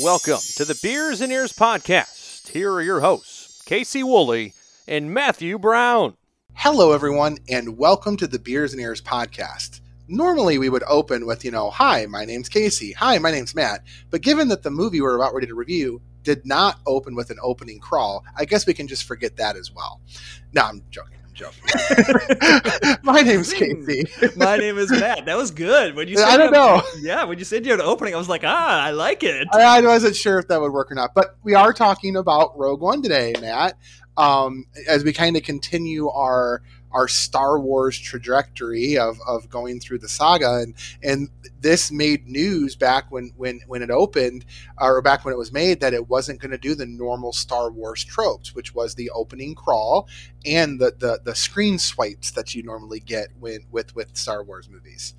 Welcome to the Beers and Ears podcast. Here are your hosts, Casey Woolley and Matthew Brown. Hello, everyone, and welcome to the Beers and Ears podcast. Normally, we would open with, you know, hi, my name's Casey. Hi, my name's Matt. But given that the movie we're about ready to review did not open with an opening crawl, I guess we can just forget that as well. No, I'm joking. Joking. my name's Casey. My name is Matt. That was good. When you said I don't know. Yeah, when you said you had an opening, I was like, ah, I like it. I, I wasn't sure if that would work or not, but we are talking about Rogue One today, Matt. Um, as we kind of continue our our Star Wars trajectory of, of going through the saga, and and this made news back when when when it opened, or back when it was made, that it wasn't going to do the normal Star Wars tropes, which was the opening crawl and the the, the screen swipes that you normally get when with with Star Wars movies.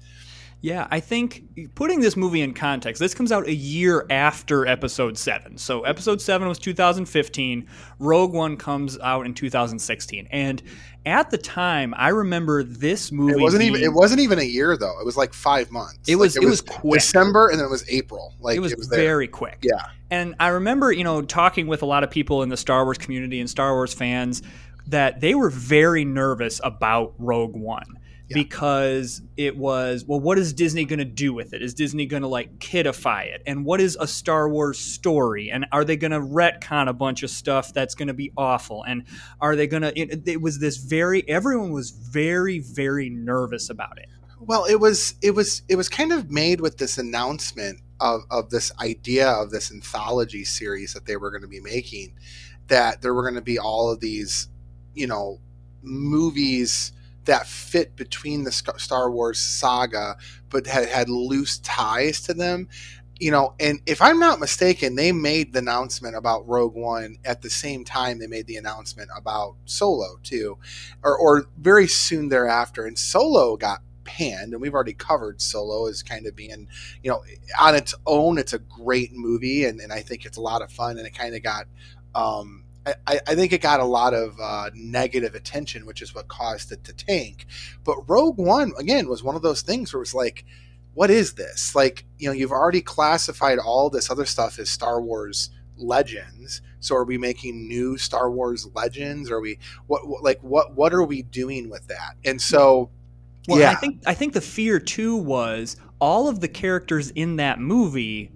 Yeah, I think putting this movie in context, this comes out a year after Episode 7. So, Episode 7 was 2015, Rogue One comes out in 2016. And at the time, I remember this movie. It wasn't being, even. It wasn't even a year though. It was like five months. It was- Like, it was quick. December, and then it was April. Like it was, there. very quick. Yeah. And I remember, you know, talking with a lot of people in the Star Wars community and Star Wars fans that they were very nervous about Rogue One Yeah. because it was, well, what is Disney going to do with it? Is Disney going to like kidify it? And what is a Star Wars story? And are they going to retcon a bunch of stuff that's going to be awful? And are they going to, it, it was this very, everyone was very, very nervous about it. Well, it was. It was. It was kind of made with this announcement of of this idea of this anthology series that they were going to be making. That there were going to be all of these, you know, movies that fit between the Star Wars saga, but had had loose ties to them. You know, and if I'm not mistaken, they made the announcement about Rogue One at the same time they made the announcement about Solo too, or or very soon thereafter. And Solo got panned, and we've already covered Solo as kind of being, you know, on its own, it's a great movie, and, and I think it's a lot of fun, and it kind of got. Um, I, I think it got a lot of uh, negative attention, which is what caused it to tank. But Rogue One, again, was one of those things where it was like, what is this? Like, you know, you've already classified all this other stuff as Star Wars legends. So are we making new Star Wars legends? Are we what, what like what what are we doing with that? And so Well, yeah, I think I think the fear too was all of the characters in that movie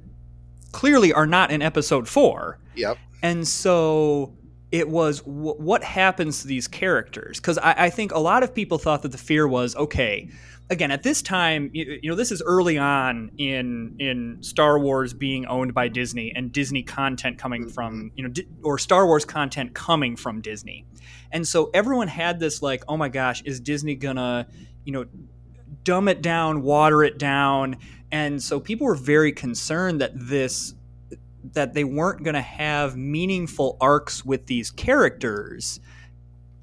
clearly are not in episode four, yep. And so it was w- what happens to these characters? Because I, I think a lot of people thought that the fear was okay. Again, at this time, you, you know, this is early on in in Star Wars being owned by Disney and Disney content coming from mm-hmm. you know, Di- or Star Wars content coming from Disney, and so everyone had this like, oh my gosh, is Disney gonna you know dumb it down, water it down, and so people were very concerned that this that they weren't going to have meaningful arcs with these characters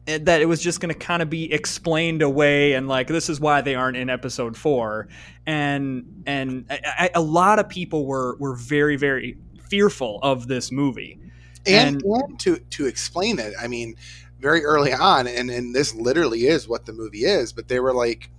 eh, that it was just going to kind of be explained away and like this is why they aren't in episode 4 and and I, I, a lot of people were were very very fearful of this movie And, And- and to to explain it, I mean, very early on, and and this literally is what the movie is. But they were like,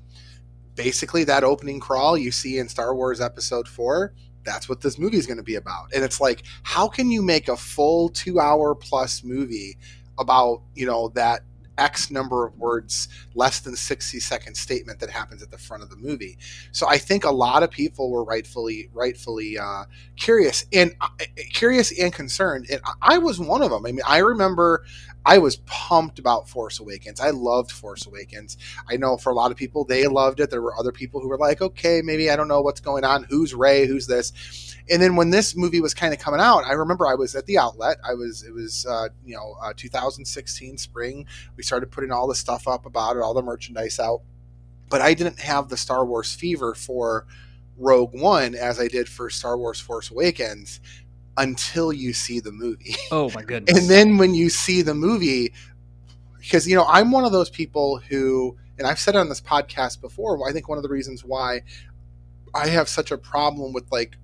basically that opening crawl you see in Star Wars Episode Four. That's what this movie is going to be about. And it's like, how can you make a full two hour plus movie about you know that X number of words, less than 60 second statement that happens at the front of the movie. So I think a lot of people were rightfully, rightfully uh, curious and uh, curious and concerned. And I was one of them. I mean, I remember I was pumped about Force Awakens. I loved Force Awakens. I know for a lot of people, they loved it. There were other people who were like, okay, maybe I don't know what's going on. Who's Rey? Who's this? And then when this movie was kind of coming out, I remember I was at the outlet. I was, it was, uh, you know, uh, 2016 spring. We started putting all the stuff up about it, all the merchandise out. But I didn't have the Star Wars fever for Rogue One as I did for Star Wars Force Awakens until you see the movie. oh my goodness And then when you see the movie, because, you know, I'm one of those people who, and I've said it on this podcast before, I think one of the reasons why I have such a problem with like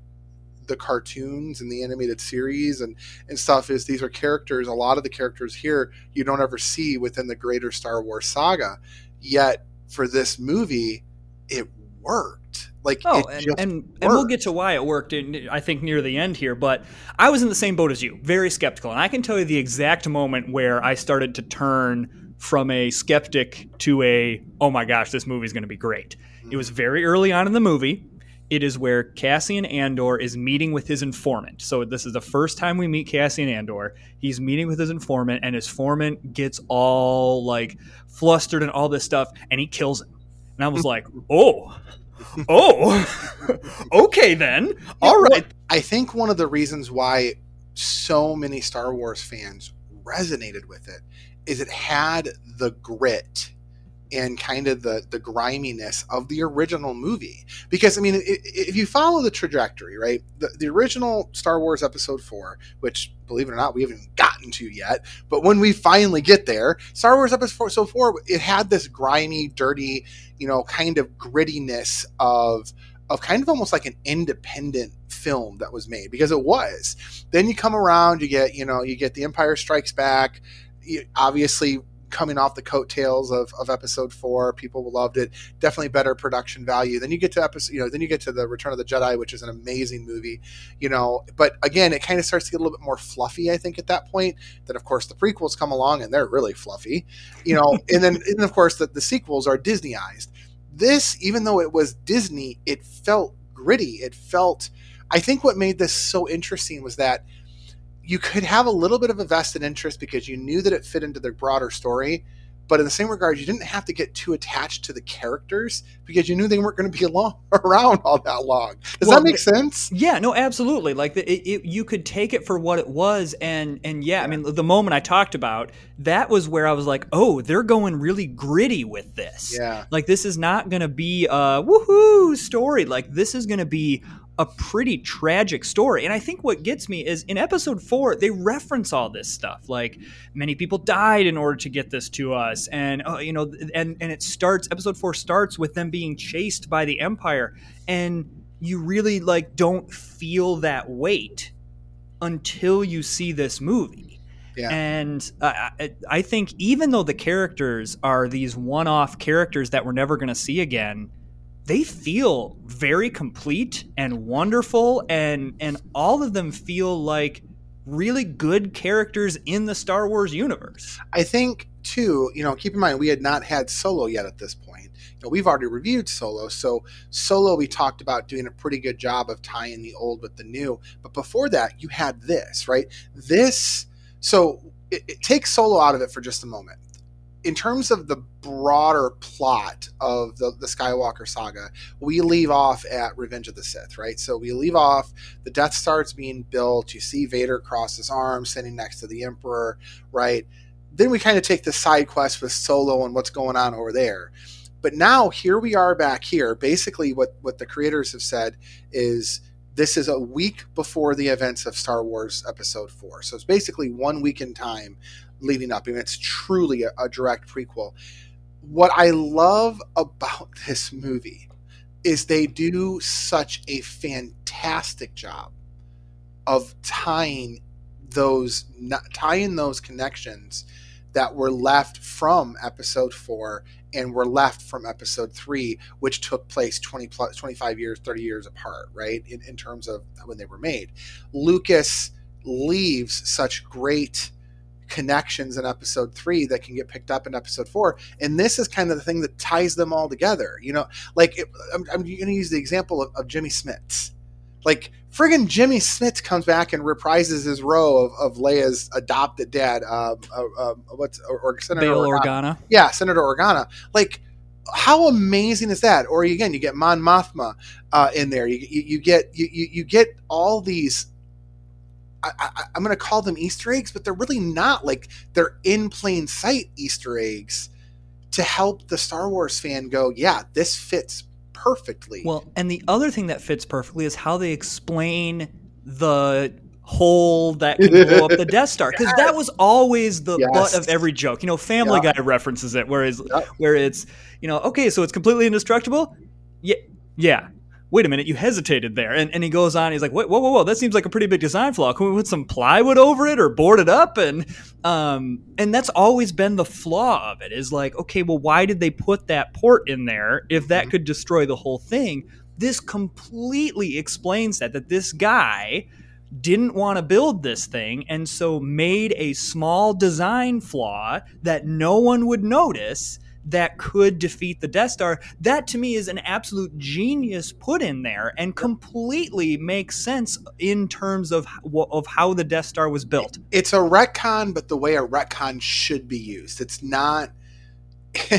the cartoons and the animated series and, and stuff is these are characters, a lot of the characters here you don't ever see within the greater Star Wars saga. Yet for this movie, it worked. worked. Like Oh, it and, just and, and we'll get to why it worked, in, I think, near the end here. But I was in the same boat as you, very skeptical. And I can tell you the exact moment where I started to turn from a skeptic to a, oh my gosh, this movie's going to be great. It was mm-hmm. very early on in the movie. It is where Cassian Andor is meeting with his informant. So this is the first time we meet Cassian Andor. He's meeting with his informant, and his informant gets all like flustered and all this stuff, and he kills him. And I was like, oh, oh, okay then. All right. I think one of the reasons why so many Star Wars fans resonated with it is it had the grit and kind of the the griminess of the original movie. Because i mean if you follow the trajectory right the, the original star wars episode 4 which believe it or not we haven't gotten to yet but when we finally get there star wars episode 4 it had this grimy dirty you know kind of grittiness of of kind of almost like an independent film that was made because it was. Then you come around you get you know you get the empire strikes back. Obviously coming off the coattails of, of episode four. People loved it. Definitely better production value. Then you get to episode you know then you get to the return of the jedi which is an amazing movie you know. But again it kind of starts to get a little bit more fluffy i think at that point. Then of course the prequels come along and they're really fluffy you know. And then and of course the, the sequels are disneyized. This even though it was disney it felt gritty. It felt i think what made this so interesting was that you could have a little bit of a vested interest because you knew that it fit into the broader story but in the same regard you didn't have to get too attached to the characters because you knew they weren't going to be along, around all that long does Well, that make sense Yeah, no, absolutely. Like the, it, it, you could take it for what it was, and and yeah, I mean, the moment I talked about that was where I was like, oh, they're going really gritty with this. yeah Like this is not going to be a woohoo story. Like this is going to be a pretty tragic story. And I think what gets me is in episode 4 they reference all this stuff. Like many people died in order to get this to us and uh, you know and and it starts episode 4 starts with them being chased by the empire and you really like don't feel that weight until you see this movie. Yeah. And uh, I, I think even though the characters are these one-off characters that we're never going to see again, they feel very complete and wonderful, and and all of them feel like really good characters in the Star Wars universe. I think too, you know, keep in mind we had not had Solo yet at this point. You know, we've already reviewed Solo, so Solo we talked about doing a pretty good job of tying the old with the new. But before that, you had this, right? This, so it, it takes Solo out of it for just a moment. In terms of the broader plot of the, the Skywalker saga, we leave off at Revenge of the Sith, right? So we leave off, the Death Star's being built. You see Vader cross his arms, sitting next to the Emperor, right? then we kind of take the side quest with Solo and what's going on over there. But now here we are back here. Basically, what what the creators have said is this is a week before the events of Star Wars Episode Four. So it's basically one week in time leading up, and it's truly a, a direct prequel. What I love about this movie is they do such a fantastic job of tying those tying those connections that were left from episode 4 and were left from episode 3 which took place 20 plus 25 years 30 years apart right in, in terms of when they were made lucas leaves such great connections in episode 3 that can get picked up in episode 4 and this is kind of the thing that ties them all together you know like it, i'm, I'm going to use the example of, of jimmy smits like friggin' Jimmy Smits comes back and reprises his role of, of Leia's adopted dad. Um, uh, uh, what's or, or Senator Bail Organa. Organa. Yeah, Senator Organa. Like, how amazing is that? Or again, you get Mon Mothma uh, in there. You, you, you get you, you get all these. I, I, I'm going to call them Easter eggs, but they're really not. Like they're in plain sight Easter eggs to help the Star Wars fan go, yeah, this fits perfectly. Well, and the other thing that fits perfectly is how they explain the hole that can blow up the Death Star because that was always the Yes. butt of every joke. You know, Family Yeah. Guy references it, whereas Yep. where it's you know, okay, so it's completely indestructible. Yeah, yeah. Wait a minute, you hesitated there, and, and he goes on. He's like, wait, whoa, whoa, whoa, that seems like a pretty big design flaw. Can we put some plywood over it or board it up? And um, and that's always been the flaw of it. Is like, okay, well, why did they put that port in there if that Mhm. could destroy the whole thing? this completely explains that that this guy didn't want to build this thing and so made a small design flaw that no one would notice that could defeat the Death Star. That to me is an absolute genius put in there and completely makes sense in terms of of how the Death Star was built. It's a retcon, but the way a retcon should be used. It's not.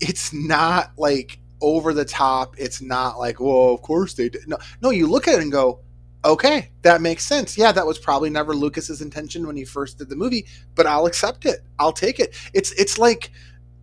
It's not like over the top. It's not like, well, of course they did. No, no. You look at it and go, okay, that makes sense. Yeah, that was probably never Lucas's intention when he first did the movie, but I'll accept it. I'll take it. It's it's like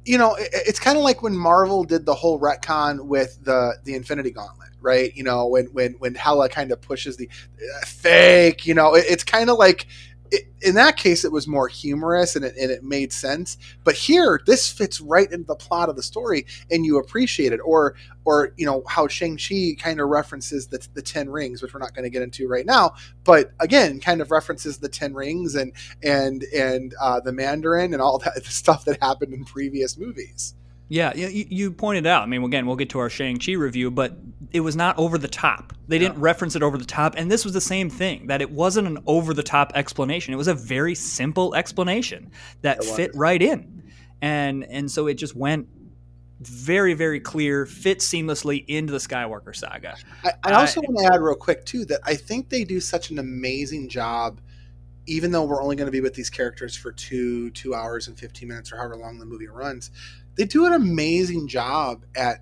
you know, it's kind of like when Marvel did the whole retcon with the the Infinity Gauntlet, right? You know, when when when Hela kind of pushes the uh, fake, you know, it, it's kind of like it, in that case, it was more humorous and it, and it made sense. But here, this fits right into the plot of the story, and you appreciate it. Or, or you know how Shang Chi kind of references the, the Ten Rings, which we're not going to get into right now. But again, kind of references the Ten Rings and and and uh, the Mandarin and all that stuff that happened in previous movies. Yeah, you, you pointed out. I mean, again, we'll get to our Shang-Chi review, but it was not over the top. They didn't reference it over the top. And this was the same thing, that it wasn't an over the top explanation. It was a very simple explanation that fit right in. And and so it just went very, very clear, fit seamlessly into the Skywalker saga. I, I also uh, want to add real quick too that I think they do such an amazing job even though we're only going to be with these characters for two two hours and 15 minutes or however long the movie runs they do an amazing job at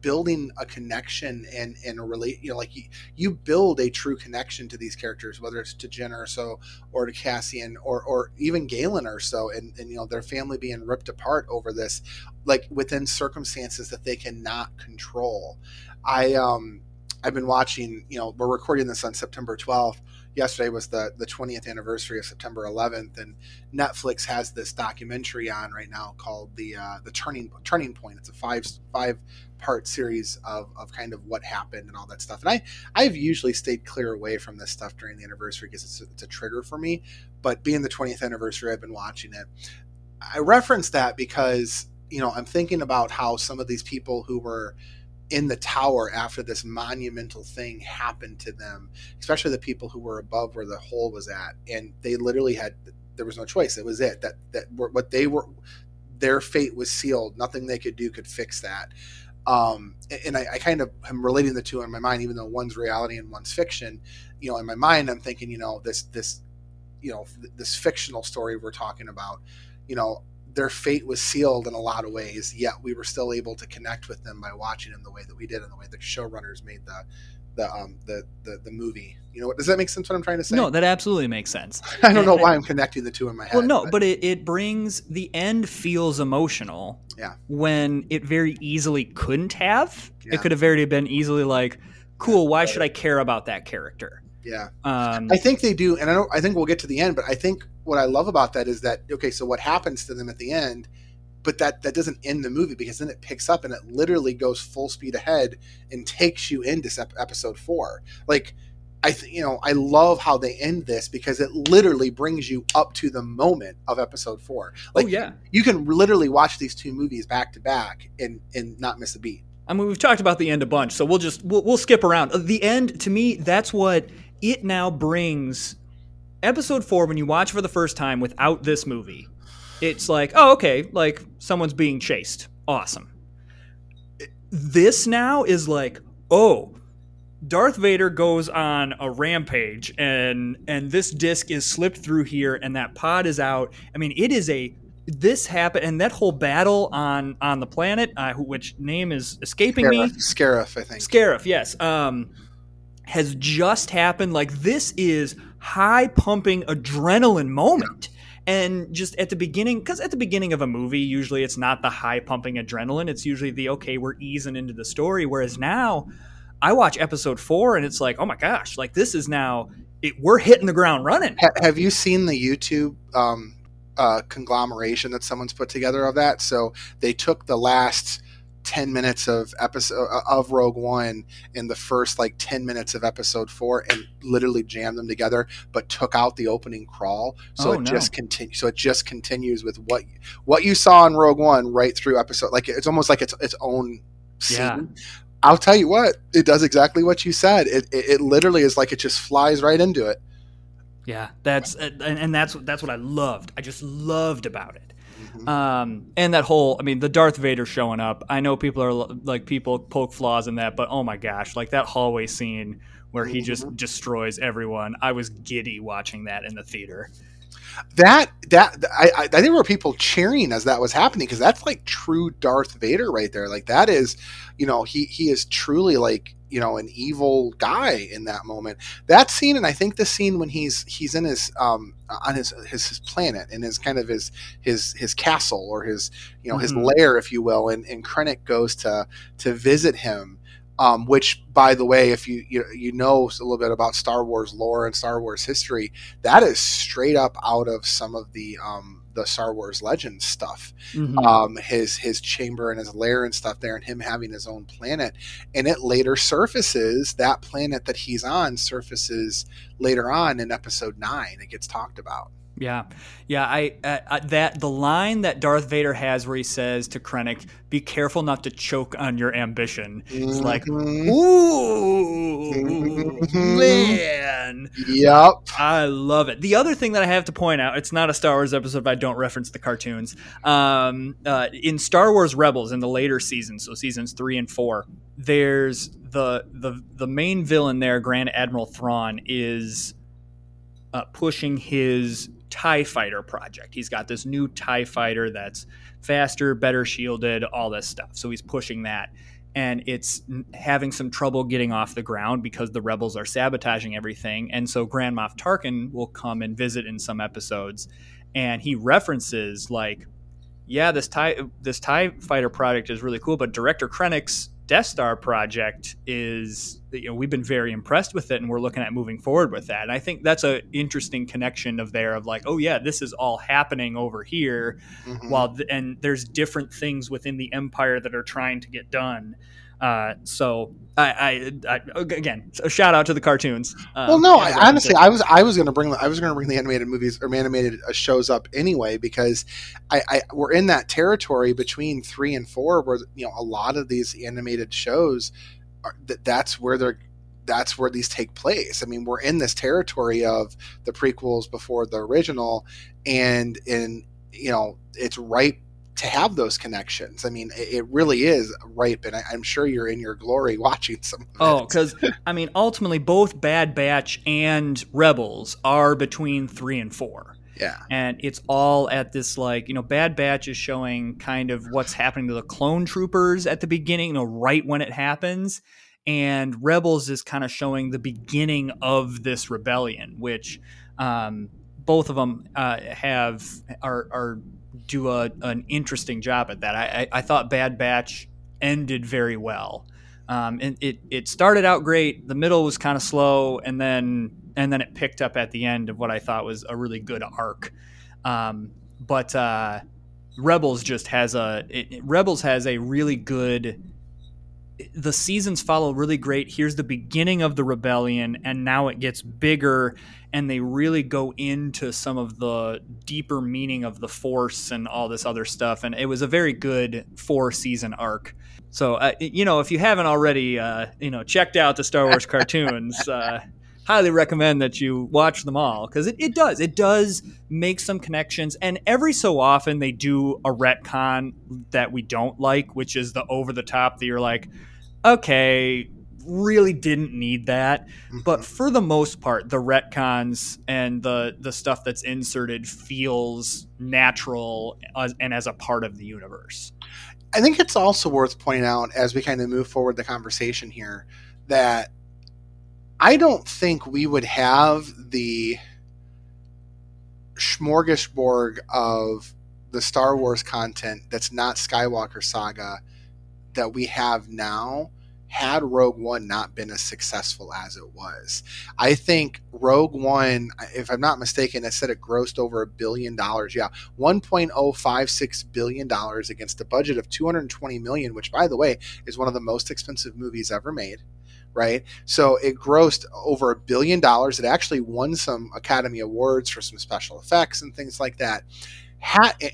building a connection and and a relate you know like you, you build a true connection to these characters whether it's to Jyn Erso or to Cassian or or even Galen Erso and and you know their family being ripped apart over this like within circumstances that they cannot control. I um I've been watching you know we're recording this on September 12th yesterday was the the 20th anniversary of September 11th, and Netflix has this documentary on right now called the uh, the turning turning point. It's a five five part series of, of kind of what happened and all that stuff. And I I've usually stayed clear away from this stuff during the anniversary because it's a, it's a trigger for me. But being the 20th anniversary, I've been watching it. I reference that because you know I'm thinking about how some of these people who were in the tower after this monumental thing happened to them, especially the people who were above where the hole was at, and they literally had there was no choice. It was it that that were, what they were their fate was sealed. Nothing they could do could fix that. Um, and I, I, kind of am relating the two in my mind, even though one's reality and one's fiction. You know, in my mind, I'm thinking, you know, this this you know this fictional story we're talking about. You know, their fate was sealed in a lot of ways, yet we were still able to connect with them by watching them the way that we did and the way the showrunners made the the um the, the the movie. You know, does that make sense? What I'm trying to say? No, that absolutely makes sense. I don't know why I'm connecting the two in my head. Well, no, but, but it, it brings the end feels emotional. Yeah. When it very easily couldn't have. Yeah. It could have very been easily like, cool. Why should I care about that character? Yeah. Um, I think they do, and I don't. I think we'll get to the end, but I think what I love about that is that okay, so what happens to them at the end, but that that doesn't end the movie because then it picks up and it literally goes full speed ahead and takes you into episode four. Like I th- you know I love how they end this because it literally brings you up to the moment of episode four. Oh, like oh, yeah, you can literally watch these two movies back to back and and not miss a beat. I mean, we've talked about the end a bunch, so we'll just we'll, we'll skip around. Uh, the end to me, that's what it now brings episode four, when you watch for the first time without this movie, it's like, oh, okay, like someone's being chased. Awesome. This now is like, oh, Darth Vader goes on a rampage and and this disc is slipped through here and that pod is out. I mean, it is a this happened and that whole battle on on the planet, uh, which name is escaping Scarif, me. Scarif, I think. Scarif, yes. Um, has just happened. Like this is high pumping adrenaline moment. And just at the beginning, because at the beginning of a movie, usually it's not the high pumping adrenaline. It's usually the, okay, we're easing into the story. Whereas now, I watch episode four and it's like, oh my gosh, like this is now, it, we're hitting the ground running. have you seen the YouTube um, uh, conglomeration that someone's put together of that? So they took the last 10 minutes of episode uh, of Rogue One in the first like 10 minutes of episode 4 and literally jammed them together but took out the opening crawl so oh, it no. just continues so it just continues with what what you saw in Rogue One right through episode like it's almost like its its own scene yeah. I'll tell you what, it does exactly what you said. It, it, it literally is like it just flies right into it. Yeah, that's and, and that's that's what I loved. I just loved about it. Mm-hmm. Um, and that whole, I mean, the Darth Vader showing up. I know people are like people poke flaws in that, but oh my gosh, like that hallway scene where he just mm-hmm. destroys everyone. I was giddy watching that in the theater. That that I I think there were people cheering as that was happening because that's like true Darth Vader right there. Like that is, you know, he he is truly like you know an evil guy in that moment. That scene, and I think the scene when he's he's in his um on his his, his planet and his kind of his his his castle or his you know mm-hmm. his lair, if you will, and and Krennic goes to to visit him um, which, by the way, if you, you you know a little bit about Star Wars lore and Star Wars history, that is straight up out of some of the um, the Star Wars Legends stuff. Mm-hmm. Um, his his chamber and his lair and stuff there, and him having his own planet, and it later surfaces that planet that he's on surfaces later on in Episode Nine. It gets talked about. Yeah, yeah. I, uh, that the line that Darth Vader has where he says to Krennic, "Be careful not to choke on your ambition." It's mm-hmm. like, ooh, mm-hmm. man. Yep, I love it. The other thing that I have to point out, it's not a Star Wars episode if I don't reference the cartoons. Um, uh, in Star Wars Rebels, in the later seasons, so seasons three and four, there's the the the main villain there, Grand Admiral Thrawn, is. Uh, pushing his TIE fighter project. He's got this new TIE fighter that's faster, better shielded, all this stuff. So he's pushing that. And it's having some trouble getting off the ground because the rebels are sabotaging everything. And so Grand Moff Tarkin will come and visit in some episodes. And he references, like, yeah, this TIE, this TIE fighter project is really cool, but Director Krennic's Death Star project is, you know, we've been very impressed with it, and we're looking at moving forward with that. And I think that's an interesting connection of there of like, oh yeah, this is all happening over here, mm-hmm. while th- and there's different things within the empire that are trying to get done. Uh, so I, I, I, again, a shout out to the cartoons. Um, well, no, I, honestly, I was I was going to bring I was to bring the animated movies or animated uh, shows up anyway because I, I we're in that territory between three and four where you know a lot of these animated shows are, that that's where they're that's where these take place. I mean, we're in this territory of the prequels before the original, and in you know it's right to have those connections. I mean, it, really is ripe, and I, am sure you're in your glory watching some. oh, because I mean, ultimately, both Bad Batch and Rebels are between three and four. Yeah. And it's all at this like, you know, Bad Batch is showing kind of what's happening to the clone troopers at the beginning, you know, right when it happens. And Rebels is kind of showing the beginning of this rebellion, which um, both of them uh, have are, are do a, an interesting job at that. I, I, I thought Bad Batch ended very well. Um, and it, it started out great. The middle was kind of slow, and then and then it picked up at the end of what I thought was a really good arc. Um, but uh, Rebels just has a it, Rebels has a really good. The seasons follow really great. Here's the beginning of the rebellion, and now it gets bigger and they really go into some of the deeper meaning of the force and all this other stuff and it was a very good four season arc. So uh, you know if you haven't already uh, you know checked out the star wars cartoons uh, highly recommend that you watch them all because it, it does it does make some connections and every so often they do a retcon that we don't like which is the over the top that you're like okay really didn't need that. Mm-hmm. But for the most part, the retcons and the the stuff that's inserted feels natural as, and as a part of the universe. I think it's also worth pointing out as we kind of move forward the conversation here that I don't think we would have the smorgasbord of the Star Wars content that's not Skywalker Saga that we have now had Rogue One not been as successful as it was. I think Rogue One, if I'm not mistaken, it said it grossed over a billion dollars. Yeah, 1.056 billion dollars against a budget of 220 million, which by the way is one of the most expensive movies ever made. Right, so it grossed over a billion dollars. It actually won some Academy Awards for some special effects and things like that.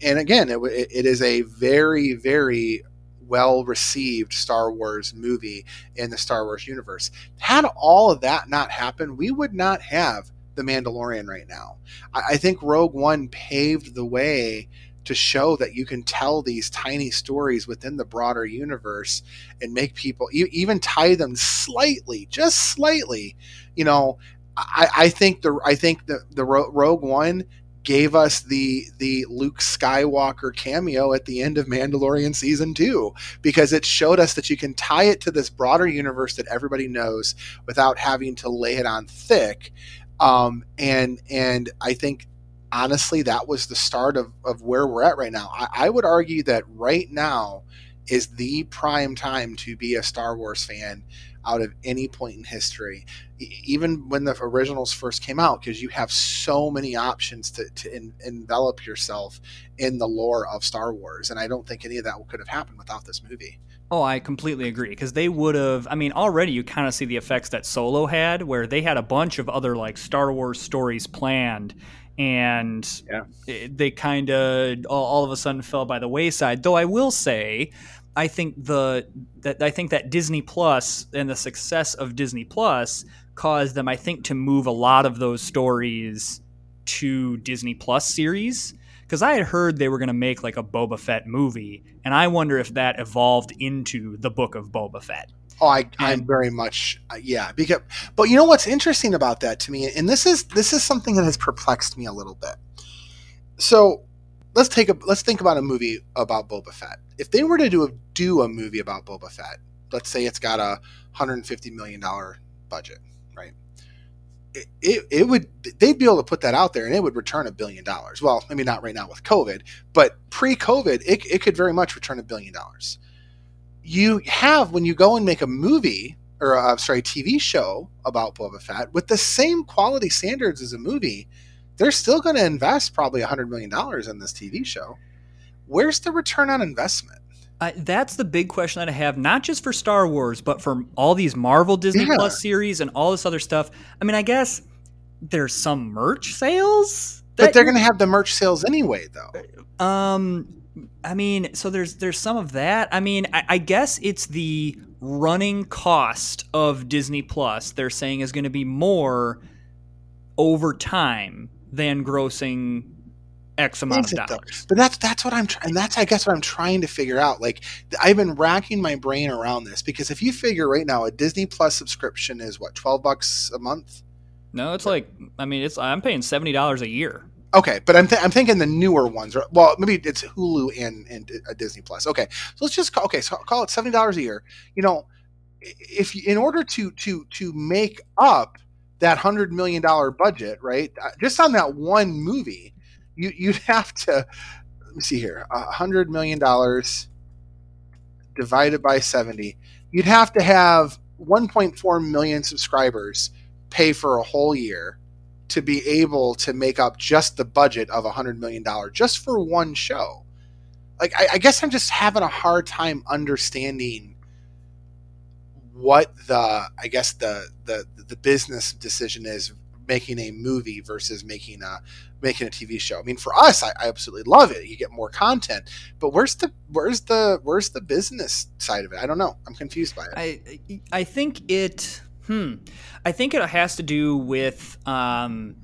and again, it, it is a very, very well received Star Wars movie in the Star Wars universe. Had all of that not happened, we would not have The Mandalorian right now. I, I think Rogue One paved the way to show that you can tell these tiny stories within the broader universe and make people even tie them slightly, just slightly. You know, I, I think the I think the the Rogue One gave us the the Luke Skywalker cameo at the end of Mandalorian season 2 because it showed us that you can tie it to this broader universe that everybody knows without having to lay it on thick. Um, and and I think honestly that was the start of, of where we're at right now. I, I would argue that right now is the prime time to be a Star Wars fan out of any point in history, even when the originals first came out, because you have so many options to, to in, envelop yourself in the lore of Star Wars. And I don't think any of that could have happened without this movie. Oh, I completely agree. Because they would have, I mean, already you kind of see the effects that Solo had, where they had a bunch of other like Star Wars stories planned and yeah. they kind of all, all, of a sudden fell by the wayside. Though I will say, I think the that I think that Disney Plus and the success of Disney Plus caused them, I think, to move a lot of those stories to Disney Plus series. Because I had heard they were going to make like a Boba Fett movie, and I wonder if that evolved into the book of Boba Fett. Oh, I, I'm very much uh, yeah. Because, but you know what's interesting about that to me, and this is this is something that has perplexed me a little bit. So let's take a let's think about a movie about Boba Fett. If they were to do a do a movie about Boba Fett, let's say it's got a 150 million dollar budget, right? It, it, it, would they'd be able to put that out there and it would return a billion dollars. Well, maybe not right now with COVID, but pre-COVID, it, it could very much return a billion dollars. You have when you go and make a movie or uh, sorry, TV show about Boba Fett with the same quality standards as a movie they're still going to invest probably $100 million in this TV show. Where's the return on investment? Uh, that's the big question that I have, not just for Star Wars, but for all these Marvel Disney yeah. Plus series and all this other stuff. I mean, I guess there's some merch sales, but they're going to have the merch sales anyway, though. Um, I mean, so there's there's some of that. I mean, I, I guess it's the running cost of Disney Plus. They're saying is going to be more over time than grossing X amount of dollars. But that's that's what I'm trying. And that's I guess what I'm trying to figure out. Like I've been racking my brain around this because if you figure right now a Disney Plus subscription is what twelve bucks a month. No, it's like I mean it's I'm paying seventy dollars a year. Okay, but I'm th- I'm thinking the newer ones. Are, well, maybe it's Hulu and and a Disney Plus. Okay, so let's just call, okay, so call it seventy dollars a year. You know, if you, in order to to to make up that hundred million dollar budget, right? Uh, just on that one movie, you you'd have to let me see here, a hundred million dollars divided by seventy. You'd have to have 1.4 million subscribers pay for a whole year to be able to make up just the budget of a hundred million dollar just for one show. Like I, I guess I'm just having a hard time understanding what the I guess the the the business decision is making a movie versus making a making a TV show. I mean, for us, I, I, absolutely love it. You get more content, but where's the where's the where's the business side of it? I don't know. I'm confused by it. I I think it. Hmm. I think it has to do with um,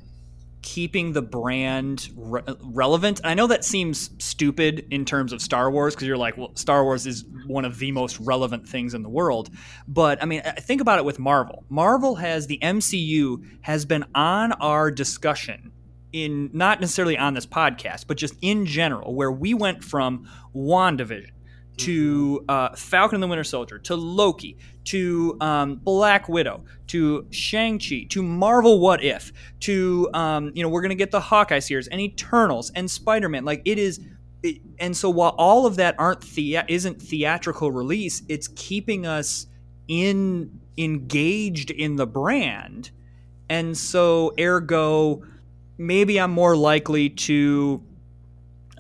keeping the brand re- relevant. I know that seems stupid in terms of Star Wars because you're like, well, Star Wars is one of the most relevant things in the world. But I mean, think about it with Marvel. Marvel has the MCU has been on our discussion in not necessarily on this podcast, but just in general, where we went from WandaVision to uh, Falcon and the Winter Soldier, to Loki, to um, Black Widow, to Shang Chi, to Marvel What If, to um, you know we're gonna get the Hawkeye series and Eternals and Spider Man. Like it is, it, and so while all of that aren't thea- isn't theatrical release, it's keeping us in engaged in the brand, and so ergo, maybe I'm more likely to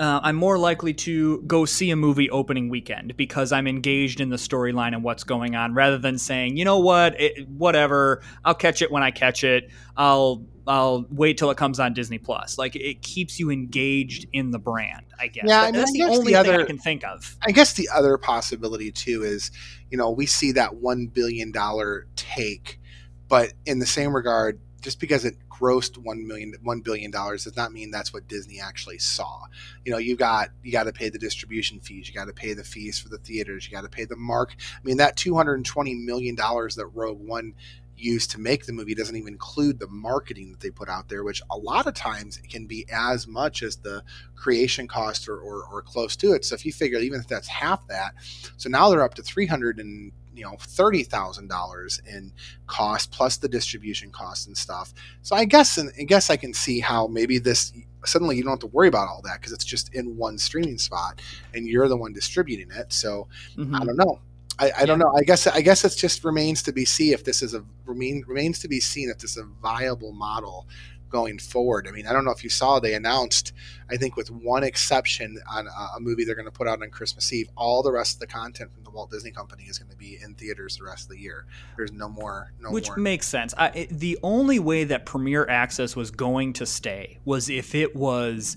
uh, I'm more likely to go see a movie opening weekend because I'm engaged in the storyline and what's going on, rather than saying, you know what, it, whatever, I'll catch it when I catch it. I'll I'll wait till it comes on Disney Plus. Like it keeps you engaged in the brand. I guess. Yeah, mean, that's the guess the only thing other- I can think of. I guess the other possibility too is, you know, we see that one billion dollar take, but in the same regard, just because it grossed one million one billion dollars does not mean that's what Disney actually saw. You know, you got you got to pay the distribution fees, you got to pay the fees for the theaters, you got to pay the mark. I mean, that two hundred and twenty million dollars that Rogue One used to make the movie doesn't even include the marketing that they put out there, which a lot of times can be as much as the creation cost or, or, or close to it. So if you figure even if that's half that, so now they're up to three hundred and you know thirty thousand dollars in cost plus the distribution costs and stuff. So I guess and I guess I can see how maybe this suddenly you don't have to worry about all that because it's just in one streaming spot and you're the one distributing it. So Mhm. I don't know. I, I don't know. I guess I guess it just remains to be seen if this is a remain remains to be seen if this is a viable model going forward. I mean, I don't know if you saw they announced, I think with one exception on a, a movie they're going to put out on Christmas Eve, all the rest of the content from the Walt Disney Company is going to be in theaters the rest of the year. There's no more no Which more. makes sense. I, it, the only way that Premier Access was going to stay was if it was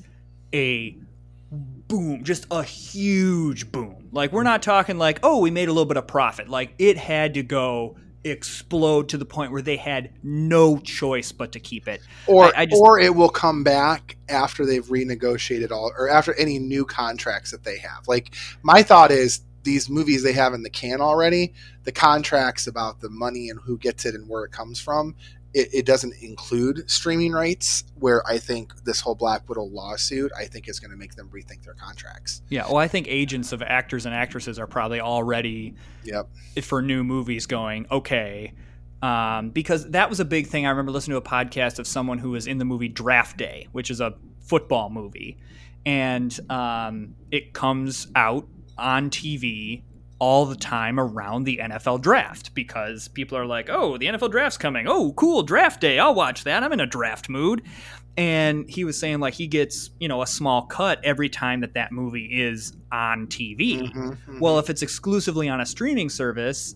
a boom, just a huge boom. Like we're not talking like, oh, we made a little bit of profit. Like it had to go explode to the point where they had no choice but to keep it. or I- I just- or it will come back after they've renegotiated all or after any new contracts that they have. Like my thought is these movies they have in the can already, the contracts about the money and who gets it and where it comes from, it, it doesn't include streaming rights. Where I think this whole Black Widow lawsuit, I think is going to make them rethink their contracts. Yeah, well, I think agents of actors and actresses are probably already Yep. for new movies going okay um, because that was a big thing i remember listening to a podcast of someone who was in the movie draft day which is a football movie and um, it comes out on tv all the time around the NFL draft because people are like, oh, the NFL draft's coming. Oh, cool, draft day. I'll watch that. I'm in a draft mood. And he was saying, like, he gets, you know, a small cut every time that that movie is on TV. Mhm, mhm. Well, if it's exclusively on a streaming service,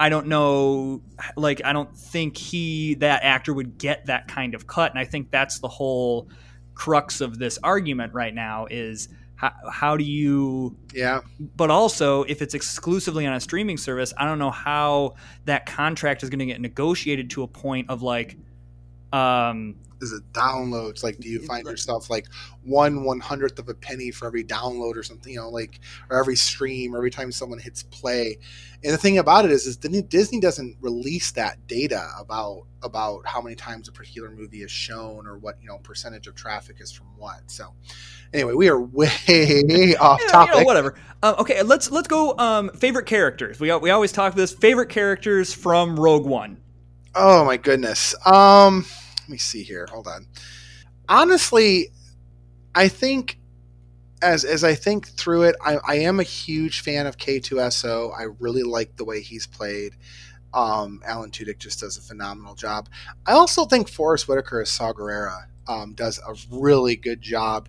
I don't know. Like, I don't think he, that actor, would get that kind of cut. And I think that's the whole crux of this argument right now is how, how do you yeah. but also if it's exclusively on a streaming service i don't know how that contract is going to get negotiated to a point of like um is it downloads? Like, do you find yourself like one one hundredth of a penny for every download or something? You know, like or every stream, or every time someone hits play. And the thing about it is, is Disney Disney doesn't release that data about about how many times a particular movie is shown or what you know percentage of traffic is from what. So, anyway, we are way off yeah, topic. you know, whatever um, okay let's let's go um favorite characters we, we always talk this favorite characters from rogue one Oh my goodness. Um, let me see here. Hold on. Honestly, I think as as I think through it, I, I am a huge fan of K2SO. I really like the way he's played. Um, Alan Tudyk just does a phenomenal job. I also think Forest Whitaker as Saw Gerrera um, does a really good job.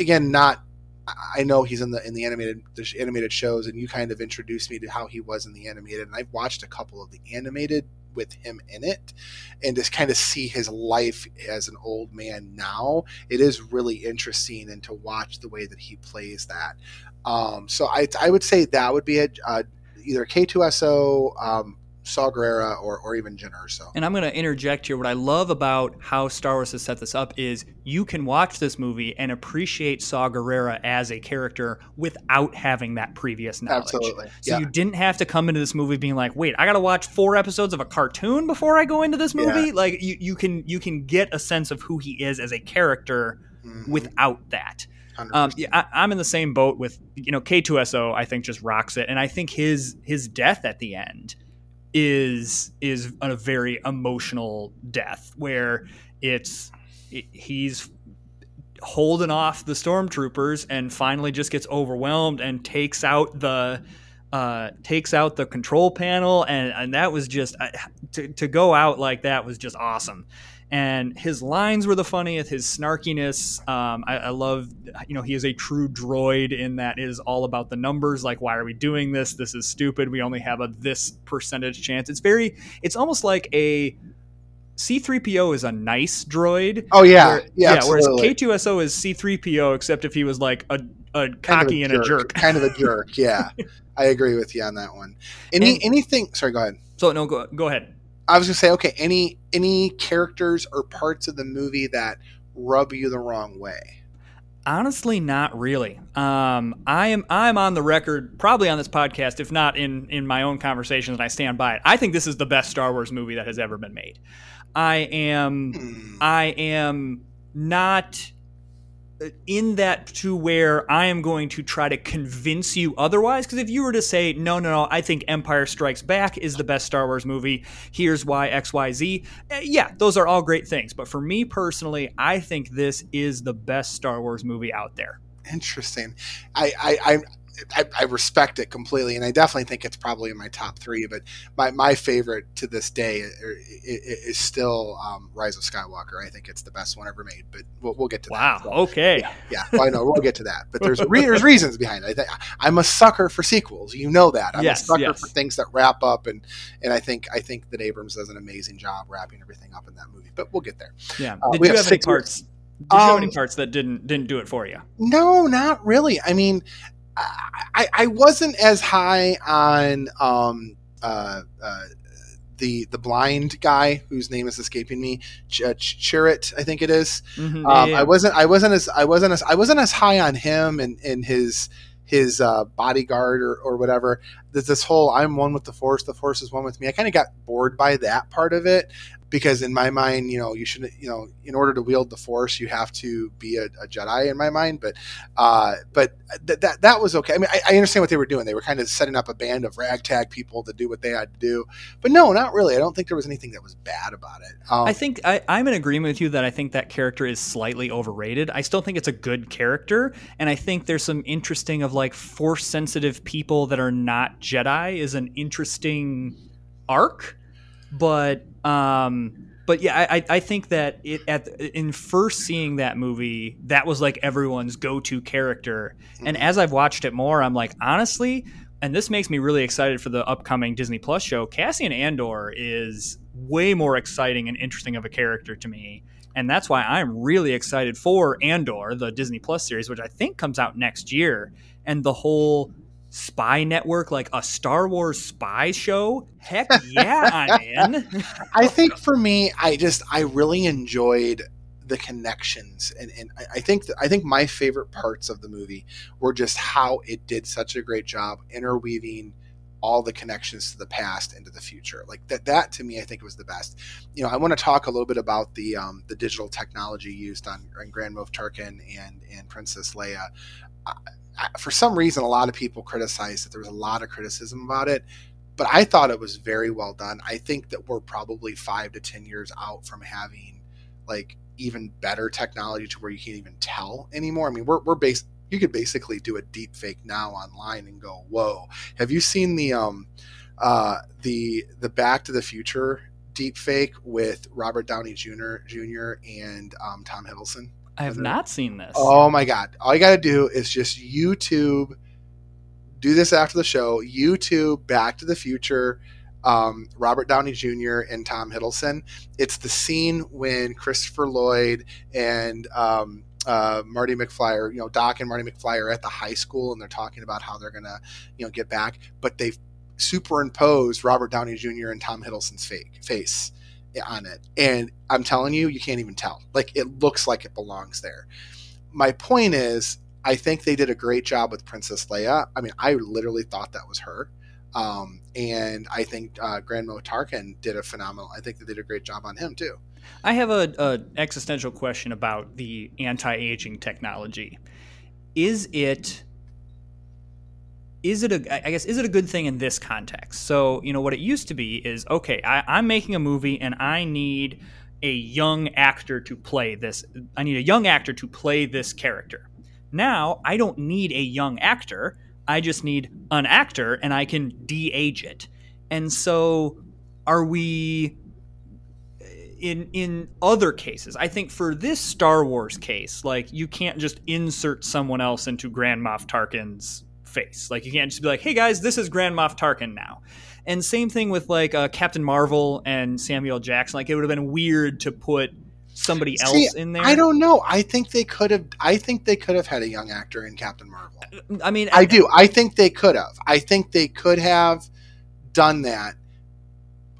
Again, not I know he's in the in the animated the animated shows, and you kind of introduced me to how he was in the animated, and I've watched a couple of the animated with him in it, and just kind of see his life as an old man now. It is really interesting, and to watch the way that he plays that. Um, so I I would say that would be a, uh, either K2SO, um, Saw Gerrera, or or even Jyn Erso. and i'm going to interject here what i love about how star wars has set this up is you can watch this movie and appreciate saw Gerrera as a character without having that previous knowledge Absolutely, So yeah. you didn't have to come into this movie being like, wait, I gotta watch four episodes of a cartoon before I go into this movie. Like you, you can you can get a sense of who he is as a character Mhm. without that. Um, yeah, I, I'm in the same boat with you know K2SO. I think just rocks it, and I think his his death at the end is is a very emotional death where it's it, he's holding off the stormtroopers and finally just gets overwhelmed and takes out the uh, takes out the control panel. And, and that was just uh, to, to go out like that was just awesome and his lines were the funniest. His snarkiness, um, I, I love. You know, he is a true droid in that is all about the numbers. Like, why are we doing this? This is stupid. We only have a this percentage chance. It's very. It's almost like a C3PO is a nice droid. Oh yeah, where- yeah, Whereas. K2SO is C3PO, except if he was like a, a Kind of cocky and a jerk. kind of a jerk. Yeah, I agree with you on that one. Any And- anything? Sorry, go ahead. So no, go go ahead. I was gonna say, okay, any any characters or parts of the movie that rub you the wrong way? Honestly, not really. Um, I am I'm on the record, probably on this podcast, if not in in my own conversations, and I stand by it. I think this is the best Star Wars movie that has ever been made. I am Hmm. I am not in that to where I am going to try to convince you otherwise. Because if you were to say, no, no, no, I think Empire Strikes Back is the best Star Wars movie, here's why X, Y, Z. eh, Yeah, those are all great things. But for me personally, I think this is the best Star Wars movie out there. Interesting. I, I, I, I, I respect it completely, and I definitely think it's probably in my top three. But my, my favorite to this day i- i- is still um, Rise of Skywalker. I think it's the best one ever made. But we'll, we'll get to Wow. that. So, Okay. yeah, well, I know we'll get to that. But there's re- there's reasons behind it. I I'm a sucker for sequels. You know that. I'm Yes, a sucker yes. for things that wrap up, and and I think I think that Abrams does an amazing job wrapping everything up in that movie. But we'll get there. Yeah. Uh, Did we you have have any six parts? Did you have any Um, parts that didn't didn't do it for you? No, not really. I mean, I, I, wasn't as high on um, uh, uh, the the blind guy whose name is escaping me, Ch- uh, Ch- Chirrut, I think it is. Mhm, Um, yeah, I wasn't I wasn't as I wasn't as I wasn't as high on him and, and his his uh, bodyguard or, or whatever. There's this whole I'm one with the force, the force is one with me. I kind of got bored by that part of it because in my mind, you know, you shouldn't, you know, in order to wield the force, you have to be a, a Jedi in my mind. But uh, but th- that that was okay. I mean, I, I understand what they were doing. They were kind of setting up a band of ragtag people to do what they had to do. But no, not really. I don't think there was anything that was bad about it. Um, I think I, I'm in agreement with you that I think that character is slightly overrated. I still think it's a good character, and I think there's some interesting of like force sensitive people that are not Jedi is an interesting arc, but um, but yeah, I, I- think that it at in first seeing that movie, that was like everyone's go to character, and Mhm. as I've watched it more, I'm like honestly. And this makes me really excited for the upcoming Disney Plus show. Cassian Andor is way more exciting and interesting of a character to me. And that's why I'm really excited for Andor, the Disney Plus series, which I think comes out next year. And the whole spy network, like a Star Wars spy show. Heck yeah, I'm in. I think for me, I just I really enjoyed the connections, and and I, think I think my favorite parts of the movie were just how it did such a great job interweaving all the connections to the past into the future. Like that that to me, I think was the best. You know, I want to talk a little bit about the um, the digital technology used on, on Grand Moff Tarkin and and Princess Leia. For some reason, a lot of people criticized that there was a lot of criticism about it but I thought it was very well done. I think that we're probably five to ten years out from having like even better technology to where you can't even tell anymore. I mean, we're we're base you could basically do a deep fake now online and go, whoa. Have you seen the um uh the the Back to the Future deep fake with Robert Downey Jr. Jr. and um, Tom Hiddleston? I have not seen this. Oh my god! All you got to do is just YouTube. Do this after the show. YouTube Back to the Future, um, Robert Downey Jr. and Tom Hiddleston. It's the scene when Christopher Lloyd and um, uh, Marty McFly, you know, Doc and Marty McFly are at the high school and they're talking about how they're gonna, you know, get back, but they've superimposed Robert Downey Jr. and Tom Hiddleston's fake face on it. And I'm telling you, you can't even tell. Like it looks like it belongs there. My point is, I think they did a great job with Princess Leia. I mean, I literally thought that was her. Um, and I think uh, Grand Moff Tarkin did a phenomenal. I think they did a great job on him too. I have a, a existential question about the anti-aging technology. Is it is it a I guess is it a good thing in this context? So you know what it used to be is okay. I, I'm making a movie and I need a young actor to play this. I need a young actor to play this character. Now I don't need a young actor. I just need an actor and I can de-age it. And so are we in in other cases, I think for this Star Wars case, like you can't just insert someone else into Grand Moff Tarkin's face. Like you can't just be like, "Hey guys, this is Grand Moff Tarkin now." And same thing with like uh, Captain Marvel and Samuel Jackson. Like it would have been weird to put somebody else See, in there. I don't know. I think they could have. I think they could have had a young actor in Captain Marvel. I mean, I do. I think they could have. I think they could have done that.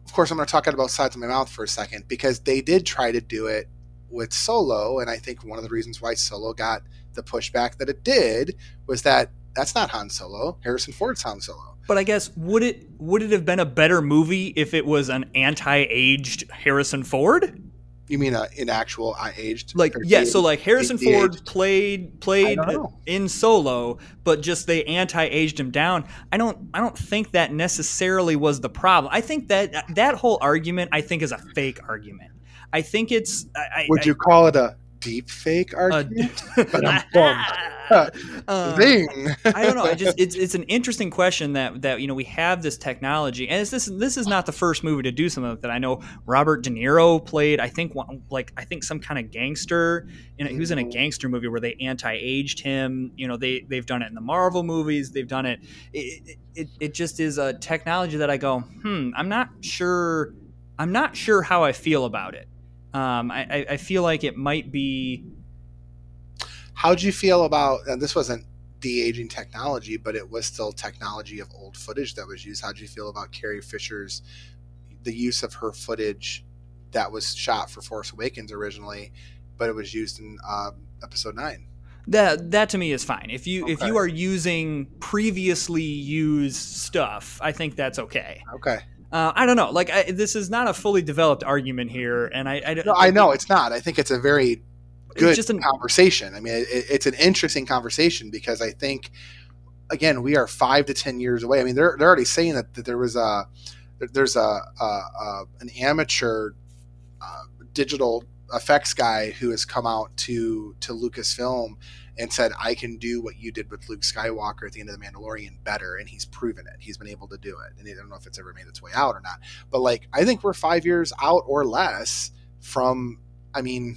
Of course, I'm going to talk out both sides of my mouth for a second because they did try to do it with Solo, and I think one of the reasons why Solo got the pushback that it did was that that's not Han Solo. Harrison Ford's Han Solo. But I guess would it would it have been a better movie if it was an anti-aged Harrison Ford? You mean uh, in actual I aged? Like yeah, so like Harrison Ford de-aged? played played I in Solo, but just they anti-aged him down. I don't I don't think that necessarily was the problem. I think that that whole argument I think is a fake argument. I think it's I, I- Would you call it a deep fake argument? uh, Zing. I don't know. I just it's it's an interesting question that that you know we have this technology, and it's this this is not the first movie to do something like that. I know Robert De Niro played, I think one, like I think some kind of gangster. You know, he was in a Mhm. gangster movie where they anti-aged him. You know, they they've done it in the Marvel movies. They've done it. It it, it just is a technology that I go, hmm. I'm not sure. I'm not sure how I feel about it. Um, I, I- feel like it might be. How'd you feel about? And this wasn't de aging technology, but it was still technology of old footage that was used. How'd you feel about Carrie Fisher's the use of her footage that was shot for Force Awakens originally, but it was used in um, Episode Nine? That that to me is fine. If you if you are using previously used stuff, I think that's okay. Okay, Uh, I don't know. Like I, this is not a fully developed argument here, and I I, no, I know it's not. I think it's a very good just an conversation. I mean, it, it's an interesting conversation because I think, again, we are five to ten years away. I mean, they're they're already saying that, that there was a there's a, a, a an amateur uh, digital effects guy who has come out to to Lucasfilm and said, "I can do what you did with Luke Skywalker at the end of the Mandalorian better," and he's proven it. He's been able to do it, and I don't know if it's ever made its way out or not. But like, I think we're five years out or less from. I mean,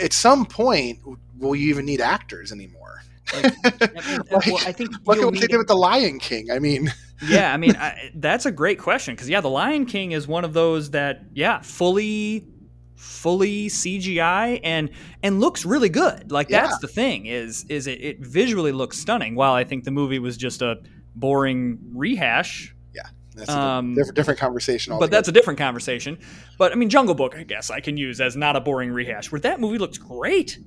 at some point, will you even need actors anymore? Like, I mean, Like, well, I think Look at what they need- did with the Lion King. I mean, yeah, I mean I, that's a great question because yeah, the Lion King is one of those that yeah, fully fully CGI and and looks really good. Like that's Yeah. the thing is is it, it visually looks stunning. While I think the movie was just a boring rehash Yeah, that's a Um, different, different conversation. but that's a different conversation. But I mean, Jungle Book, I guess I can use as not a boring rehash. Where that movie looks great.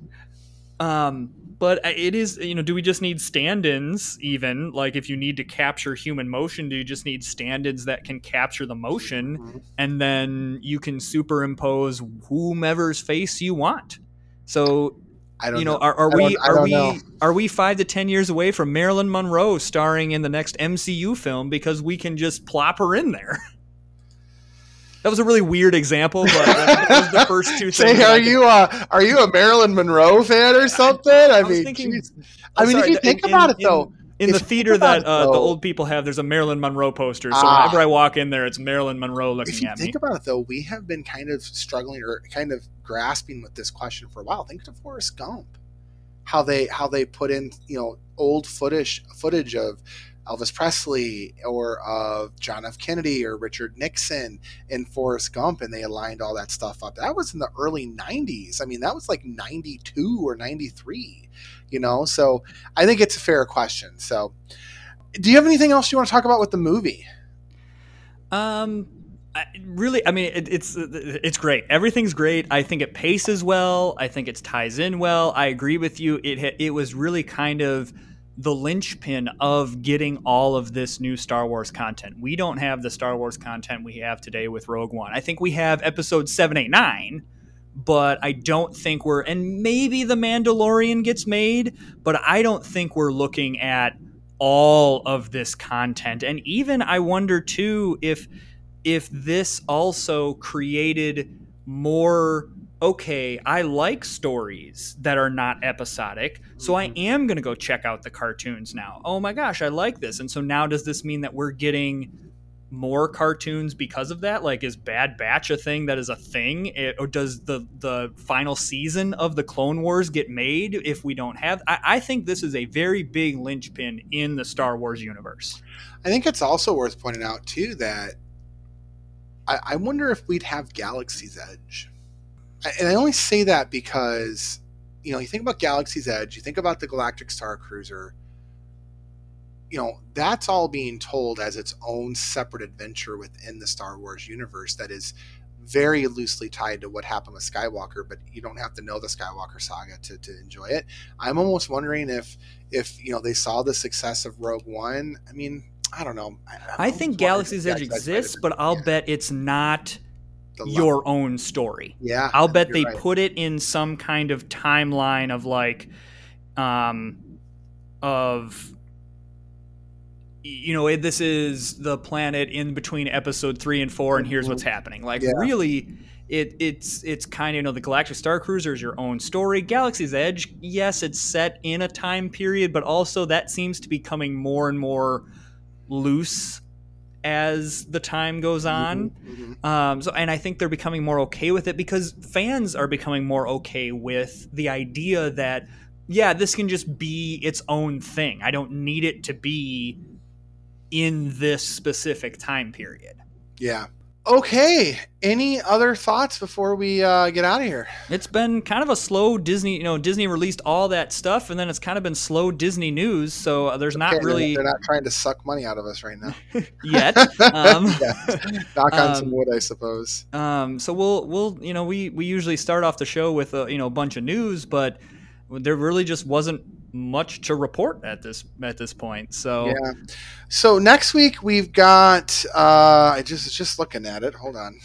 Um, but it is, you know, do we just need stand-ins? Even like if you need to capture human motion, do you just need stand-ins that can capture the motion, Mhm. and then you can superimpose whomever's face you want? So I don't you know, know. are, are we are we know. are we five to ten years away from Marilyn Monroe starring in the next MCU film because we can just plop her in there? That was a really weird example, but that was the first two things. Say, are you uh, are you a Marilyn Monroe fan or something? I, I was mean, thinking. I mean, if you think in- about it in- though, in the theater that it, uh, the old people have, there's a Marilyn Monroe poster. So Ah. whenever I walk in there, it's Marilyn Monroe looking if you at me. think about it though, we have been kind of struggling or kind of grasping with this question for a while. Think of Forrest Gump, how they how they put in you know old footage footage of Elvis Presley or of John F. Kennedy or Richard Nixon in Forrest Gump, and they aligned all that stuff up. That was in the early '90s. I mean, that was like '92 or '93. You know, so I think it's a fair question. So, do you have anything else you want to talk about with the movie? Um, I, really, I mean, it, it's it's great. Everything's great. I think it paces well. I think it ties in well. I agree with you. It it was really kind of the linchpin of getting all of this new Star Wars content. We don't have the Star Wars content we have today with Rogue One. I think we have Episode seven, eight, nine. But I don't think we're, and maybe The Mandalorian gets made, but I don't think we're looking at all of this content. And even I wonder too if if this also created more okay, I like stories that are not episodic, so I Mhm. am going to go check out the cartoons now. Oh my gosh, I like this. And so now does this mean that we're getting more cartoons because of that? Like, is Bad Batch a thing that is a thing, It- or does the the final season of the Clone Wars get made if we don't have? I, I think this is a very big linchpin in the Star Wars universe. I think it's also worth pointing out too that I, I wonder if we'd have Galaxy's Edge, and I only say that because you know you think about Galaxy's Edge, you think about the Galactic Star Cruiser. You know that's all being told as its own separate adventure within the Star Wars universe that is very loosely tied to what happened with Skywalker, but you don't have to know the Skywalker saga to, to enjoy it. I'm almost wondering if if you know they saw the success of Rogue One. I mean, I don't know. I, I think Galaxy's Edge Galaxy's Edge might have exists, but I'll yeah, bet it's not. Your own story. yeah. I'll bet they right. put it in some kind of timeline of like, um, of you know, this is the planet in between episode three and four, and here's what's happening. Like, Mm-hmm. Yeah. really, it it's it's kind of you know the Galactic Star Cruiser is your own story. Galaxy's Edge, yes, it's set in a time period, but also that seems to be coming more and more loose as the time goes on. Mhm, mhm. Um, so, and I think they're becoming more okay with it because fans are becoming more okay with the idea that, yeah, this can just be its own thing. I don't need it to be in this specific time period. Yeah. Okay. Any other thoughts before we uh, get out of here? It's been kind of a slow Disney. You know, Disney released all that stuff, and then it's kind of been slow Disney news. So uh, there's not Okay, really They're not trying to suck money out of us right now. yet. Um, Yeah. Knock on some um, wood, I suppose. Um, so we'll we'll you know we we usually start off the show with a you know a bunch of news, but there really just wasn't much to report at this at this point. So Yeah. So next week we've got. Uh, I just just looking at it. Hold on.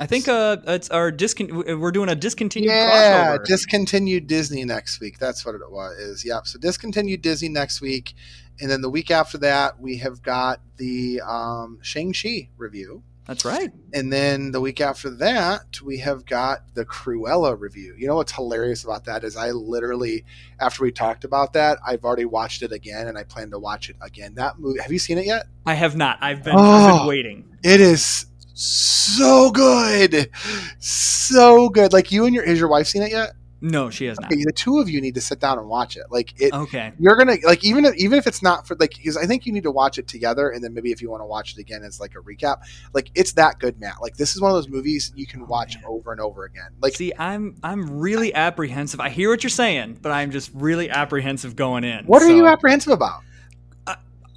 I think uh it's our discon- we're doing a discontinued Yeah, crossover. discontinued Disney next week. That's what it was. Is yep. So discontinued Disney next week, and then the week after that we have got the um, Shang Chi review, That's right. and then the week after that we have got the Cruella review. You know what's hilarious about that is I literally after we talked about that I've already watched it again, and I plan to watch it again. That movie. Have you seen it yet? I have not. I've been, I've been Oh. waiting. It is so good, so good. Like you and your has your wife seen it yet? No, she has not. The two of you need to sit down and watch it. Like it, Okay. you're gonna like even if, even if it's not for like because I think you need to watch it together and then maybe if you want to watch it again as like a recap. Like it's that good, Matt. Like this is one of those movies you can Oh, watch man. over and over again. Like See, I'm I'm really apprehensive. I hear what you're saying, but I'm just really apprehensive going in. what are you apprehensive about?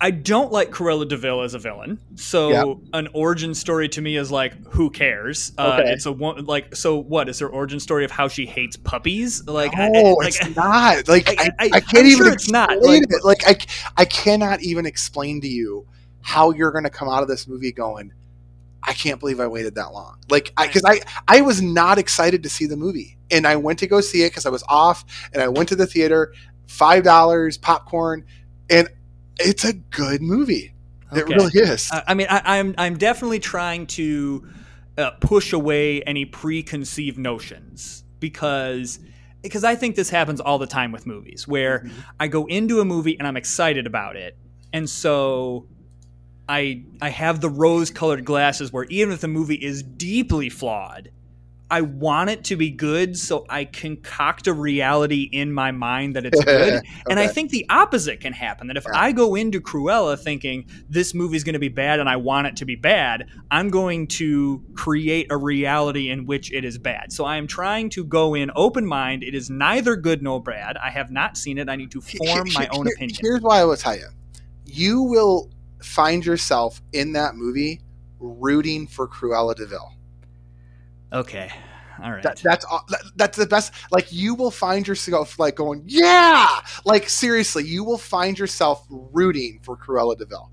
I don't like Cruella de Vil as a villain. So Yeah. an origin story to me is like, who cares? Uh, Okay. It's a one like, so what is her origin story of how she hates puppies? Like, I- No, like, it's not. Like I, I- I, I- can't I'm even sure it's not, explain like- it. Like I, I cannot even explain to you how you're gonna come out of this movie going. I can't believe I waited that long. Like, I because I I was not excited to see the movie, and I went to go see it because I was off, and I went to the theater, five dollars popcorn, and it's a good movie. It really is. I, mean, I, I'm I'm definitely trying to uh, push away any preconceived notions because because I think this happens all the time with movies where Mhm. I go into a movie and I'm excited about it, and so I I have the rose-colored glasses where even if the movie is deeply flawed, I want it to be good, so I concoct a reality in my mind that it's good. And I think the opposite can happen. That if Yeah. I go into Cruella thinking this movie's going to be bad and I want it to be bad, I'm going to create a reality in which it is bad. So I am trying to go in open mind. It is neither good nor bad. I have not seen it. I need to form my own Here- opinion. Here's why I will tell you: you will find yourself in that movie rooting for Cruella de Vil. Okay. All right. That, that's all- that's the best. Like you will find yourself like going, yeah. Like seriously, you will find yourself rooting for Cruella de Vil.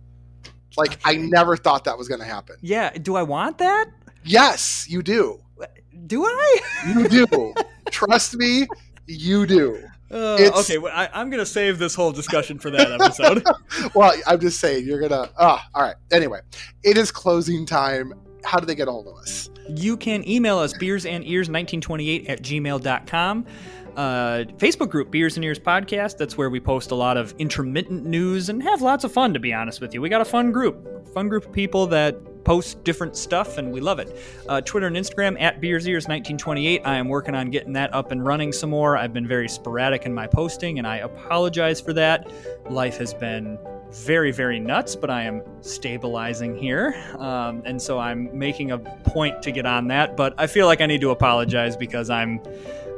Like I never thought that was going to happen. yeah. Do I want that? Yes, you do. Do I? You do. Trust me, you do. Uh, okay. Well, I, I'm going to save this whole discussion for that episode. Well, I'm just saying you're gonna. Ah, all right. Anyway, it is closing time. How do they get a hold of us? You can email us beersandears1928 at gmail.com. Uh, Facebook group, Beers and Ears Podcast. That's where we post a lot of intermittent news and have lots of fun, to be honest with you. We got a fun group, fun group of people that post different stuff, and we love it. Uh, Twitter and Instagram at BeersEars1928. I am working on getting that up and running some more. I've been very sporadic in my posting, and I apologize for that. Life has been very, very nuts, but I am stabilizing here. Um, and so I'm making a point to get on that. But I feel like I need to apologize because I'm.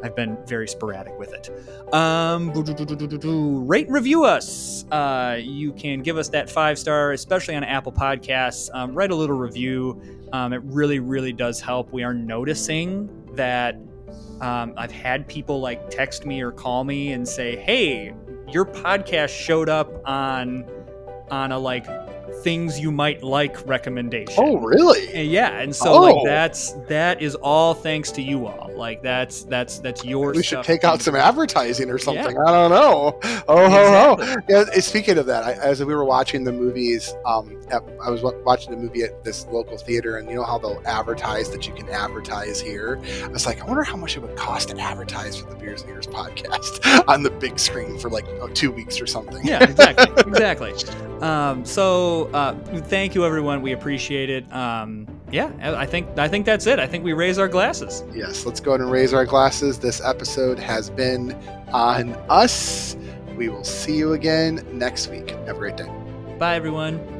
I've been very sporadic with it. Um, rate and review us. Uh, you can give us that five star, especially on Apple Podcasts. Um, write a little review. Um, it really, really does help. We are noticing that um, I've had people like text me or call me and say, "Hey, your podcast showed up on on a like things you might like recommendation. Oh, really? And yeah, and so oh. like that's that is all thanks to you all. Like that's that's that's your. We should take out some advertising or something. Yeah. I don't know. Oh, exactly. oh, oh. Yeah. Speaking of that, I, as we were watching the movies, um, at, I was watching the movie at this local theater, and you know how they'll advertise that you can advertise here. I was like, I wonder how much it would cost to advertise for the Beers and Ears podcast on the big screen for like oh, two weeks or something. Yeah, exactly, exactly. Um, so uh, thank you, everyone. We appreciate it. Um, yeah, I think I think that's it. I think we raise our glasses. Yes, let's go ahead and raise our glasses. This episode has been on us. We will see you again next week. Have a great day. Bye, everyone.